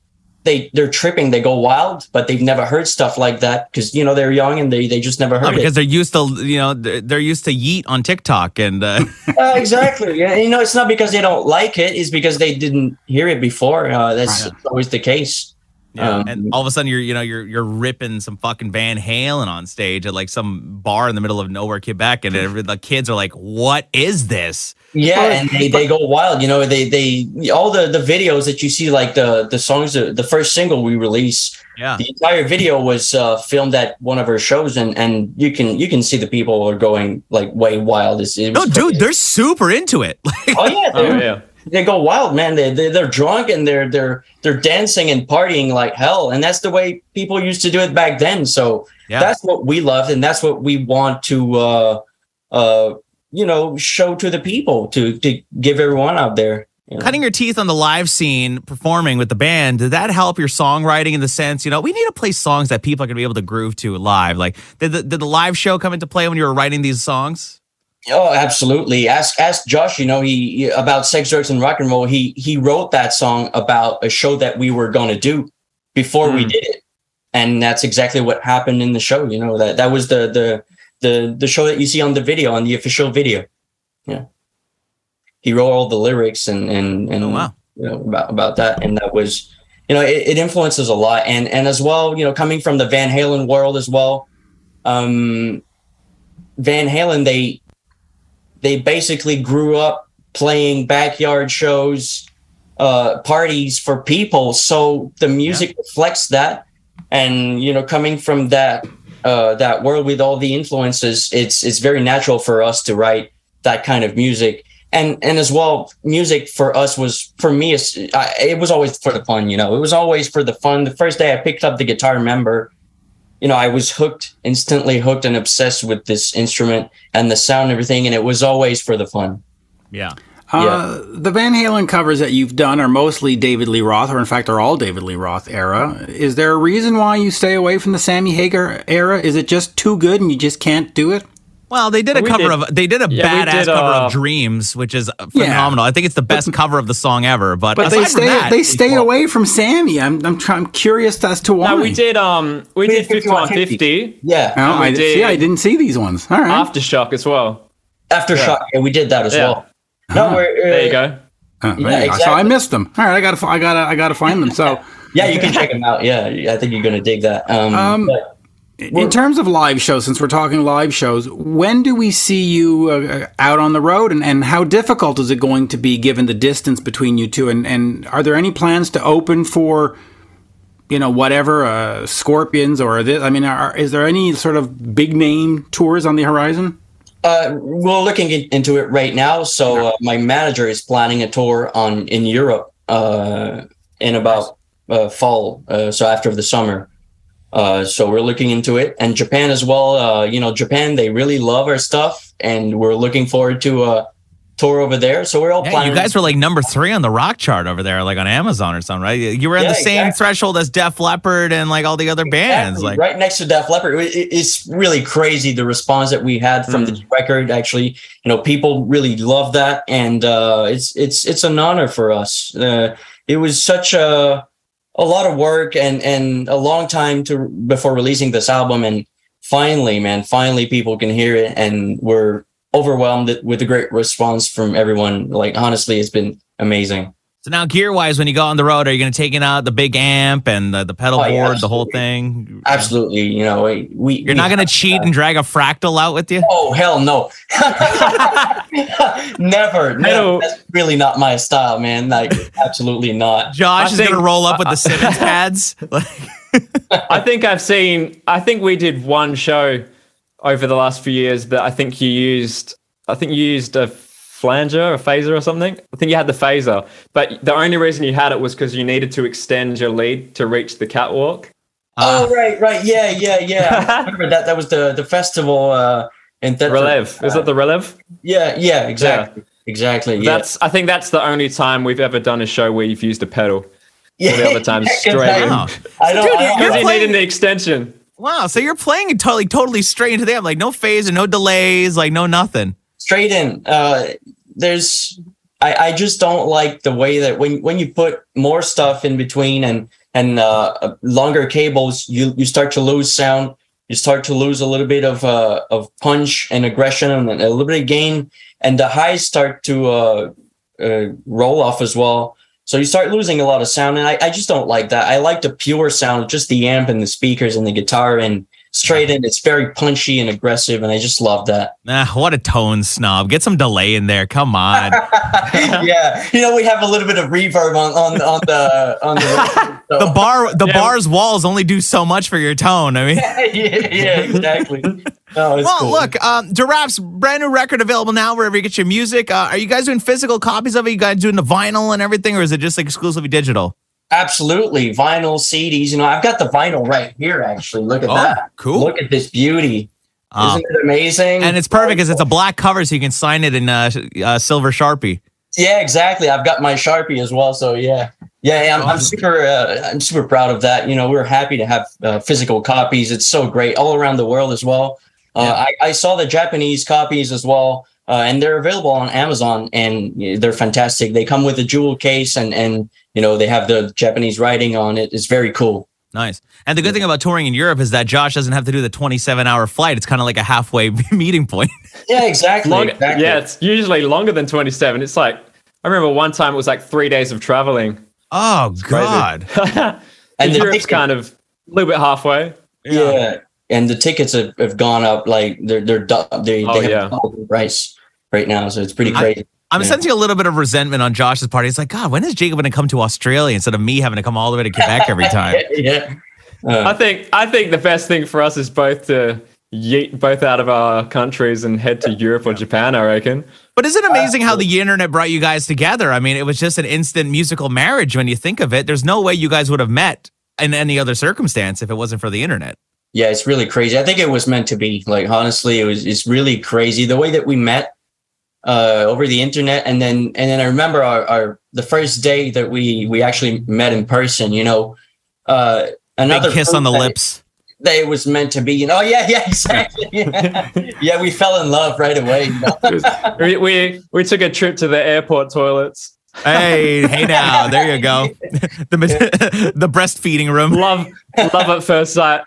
they they're tripping, they go wild, but they've never heard stuff like that because you know they're young and they they just never heard it because it. they're used to, you know, they're they're used to yeet on TikTok and uh, Uh, exactly. Yeah, you know, it's not because they don't like it; it's because they didn't hear it before. Uh, that's Right. always the case. Yeah, Um, and all of a sudden you're you know you're you're ripping some fucking Van Halen on stage at like some bar in the middle of nowhere, Quebec, and every, the kids are like, "What is this?" Yeah, and they, they go wild. You know, they they all the the videos that you see, like the the songs, the, the first single we release, Yeah, the entire video was uh, filmed at one of our shows, and and you can you can see the people are going like way wild. It's, it no, was dude, they're super into it. Like, oh yeah, Oh yeah. They go wild, man. They, they they're drunk and they're they're they're dancing and partying like hell, and that's the way people used to do it back then. So yeah, that's what we love, and that's what we want to uh uh you know show to the people to to give everyone out there. you know. cutting your teeth on the live scene, performing with the band. Did that help your songwriting in the sense, you know, we need to play songs that people are going to be able to groove to live? Like, did the, did the live show come into play when you were writing these songs? Oh, absolutely. Ask ask Josh. You know, he about sex, drugs, and rock and roll. He he wrote that song about a show that we were going to do before we Hmm. did it, and that's exactly what happened in the show. You know that that was the the the the show that you see on the video on the official video. Yeah, he wrote all the lyrics and and and Oh, wow. you know about about that, and that was you know it, it influences a lot, and and as well you know coming from the Van Halen world as well. Um, Van Halen, they they basically grew up playing backyard shows, uh, parties for people. So the music reflects that, and you know, coming from that uh, that world with all the influences, it's it's very natural for us to write that kind of music. And and as well, music for us was for me. I, it was always for the fun. You know, it was always for the fun. The first day I picked up the guitar, remember you know, I was hooked, instantly hooked and obsessed with this instrument and the sound and everything. And it was always for the fun. Yeah. Uh, the Van Halen covers that you've done are mostly David Lee Roth, or in fact, are all David Lee Roth era. Is there a reason why you stay away from the Sammy Hagar era? Is it just too good and you just can't do it? Well, they did a We cover did- of they did a yeah, badass did, cover uh, of Dreams, which is phenomenal. I think it's the best cover of the song ever. But, But they aside from stay that, they stay away from Sammy. I'm I'm, try, I'm curious as to why. No, we did um we We did did 51 51, 50 Yeah. Oh, we I, see, did- I didn't see these ones. All right. aftershock as well. Aftershock. Yeah. we did that as Yeah. well. No, we're, uh, There you go. Oh, there yeah, you go. So I missed them. All right, I gotta I gotta I gotta find them. So. Yeah, you can check them out. Yeah, I think you're going to dig that. Um, Um, but In terms of live shows, since we're talking live shows, when do we see you uh, out on the road, and, and how difficult is it going to be given the distance between you two? And, and are there any plans to open for, you know, whatever uh, Scorpions or this? I mean, are, is there any sort of big name tours on the horizon? uh, we're looking in- into it right now. So uh, my manager is planning a tour on in Europe uh, in about uh, fall. Uh, so after the summer. Uh, so we're looking into it, and Japan as well. Uh, you know, Japan they really love our stuff, and we're looking forward to a tour over there. So we're all Yeah, planning. you guys were like number three on the rock chart over there, like on Amazon or something, right? You were in Yeah, the same exactly. threshold as Def Leppard and like all the other bands. Like, right next to Def Leppard. It- it- It's really crazy the response that we had from Mm. the record. Actually, you know, people really love that, and uh, it's it's it's an honor for us. Uh, it was such a a lot of work and and a long time to before releasing this album, and finally, man, finally, people can hear it, and we're overwhelmed with the great response from everyone. Like honestly, it's been amazing. So now gear wise, when you go on the road, are you going to take it out uh, the big amp and the, the pedal Oh, yeah, board, the whole thing? Absolutely, you know, we we You're not going to cheat and drag a fractal out with you? Oh hell no! never, never. don't- That's really not my style, man. Like absolutely not. Josh I is going to roll up with the Simmons pads. I think I've seen. I think we did one show over the last few years that I think you used. I think you used a flanger, a phaser, or something. I think you had the phaser, but the only reason you had it was because you needed to extend your lead to reach the catwalk. uh, oh right, right, yeah, yeah, yeah. I remember that. That was the the festival uh, in Thetford. Relev. Is Uh, it the Relev? Yeah, yeah, exactly, exactly. Yeah. That's. I think that's the only time we've ever done a show where you've used a pedal. yeah. All the other times Yeah, 'cause straight I- in. Wow. I don't. Dude, I don't- you're Because you playing- needed the extension. wow. So you're playing it totally, totally straight into them. Like no phase phaser, no delays, like no nothing. Straight in. Uh, there's I, I just don't like the way that when when you put more stuff in between and and uh, longer cables, you you start to lose sound. You start to lose a little bit of uh, of punch and aggression and a little bit of gain, and the highs start to uh, uh, roll off as well. So you start losing a lot of sound, and I, I just don't like that. I like the pure sound, just the amp and the speakers and the guitar, and straight in. It's very punchy and aggressive, and I just love that. Nah, what a tone snob. Get some delay in there. Come on. yeah, you know we have a little bit of reverb on on, on the on the so. the bar the bar's walls only do so much for your tone. I mean, yeah, yeah, exactly. No, it's well, cool. look, um, Deraps brand new record available now wherever you get your music. Uh, are you guys doing physical copies of it? You guys doing the vinyl and everything, or is it just like exclusively digital? Absolutely, vinyl CDs. You know, I've got the vinyl right here. Actually, look at Oh, that. cool. Look at this beauty. Um, Isn't it amazing? and it's perfect because it's a black cover, so you can sign it in uh, uh, silver sharpie. Yeah, exactly. I've got my Sharpie as well. So yeah, yeah, yeah, I'm, I'm super, uh, I'm super proud of that. You know, we're happy to have uh, physical copies. It's so great all around the world as well. Uh, I, I saw the Japanese copies as well, uh, and they're available on Amazon, and they're fantastic. They come with a jewel case, and and you know they have the Japanese writing on it. It's very cool. Nice. And the good thing about touring in Europe is that Josh doesn't have to do the 27 hour flight. It's kind of like a halfway meeting point. Yeah, exactly. Long, exactly. Yeah, it's usually longer than 27. It's like, I remember one time it was like three days of traveling. Oh, crazy. God. and And Europe's ticket- kind of a little bit halfway. Yeah. And the tickets have, have gone up like they're they're they, Oh, they have yeah. double the price right now, so it's pretty crazy. I'm Yeah. sensing a little bit of resentment on Josh's part. He's like, God, when is Jacob going to come to Australia instead of me having to come all the way to Quebec every time? yeah. I Uh, think I think the best thing for us is both to yeet both out of our countries and head to Europe or Japan. I reckon. But isn't it amazing how the internet brought you guys together? I mean, it was just an instant musical marriage when you think of it. There's no way you guys would have met in any other circumstance if it wasn't for the internet. yeah, it's really crazy. I think it was meant to be. Like honestly, it was it's really crazy the way that we met uh over the internet and then and then I remember our, our the first day that we we actually met in person, you know. Uh another Big kiss on the proof that- lips. That it was meant to be, you know. Oh yeah, yeah, exactly. Yeah, yeah we fell in love right away. You know? we, we we took a trip to the airport toilets. Hey, hey now, there you go. the, the breastfeeding room. Love love at first sight.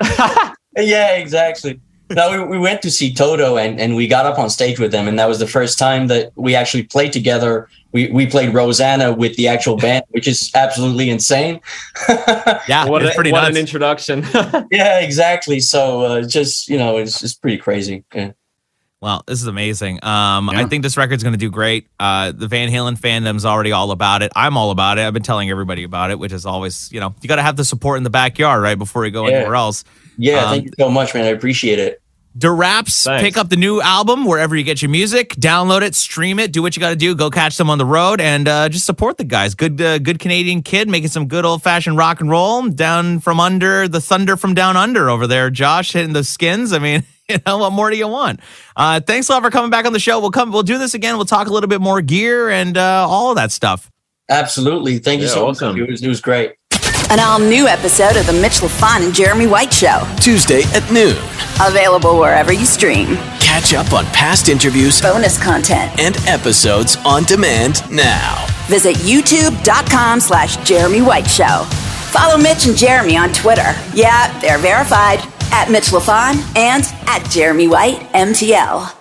yeah, exactly. No, we, we went to see Toto and, and we got up on stage with them, and that was the first time that we actually played together. We we played Rosanna with the actual band, which is absolutely insane. Yeah, what it's a, pretty what nuts. an introduction. yeah, exactly. So uh, just you know, it's just pretty crazy. Yeah. Well, this is amazing. Um, I think this record's going to do great. Uh, the Van Halen fandom's already all about it. I'm all about it. I've been telling everybody about it, which is always, you know, you got to have the support in the backyard, right, before you go Yeah. anywhere else. Yeah, Um, thank you so much, man. I appreciate it. Deraps, Thanks. pick up the new album wherever you get your music. Download it, stream it, do what you got to do. Go catch them on the road and uh, just support the guys. Good, uh, good Canadian kid making some good old fashioned rock and roll down from under the thunder from down under over there. Josh hitting the skins. I mean, you know what more do you want? Uh, thanks a lot for coming back on the show. We'll come. We'll do this again. We'll talk a little bit more gear and uh, all of that stuff. Absolutely. Thank you Yeah, so awesome. much. It was, it was great. An all new episode of The Mitch LaFon and Jeremy White Show. Tuesday at noon. Available wherever you stream. Catch up on past interviews Bonus content. and episodes on demand now. Visit youtube.com slash Jeremy White Show. Follow Mitch and Jeremy on Twitter. Yeah, they're verified. At Mitch LaFon and at Jeremy White MTL.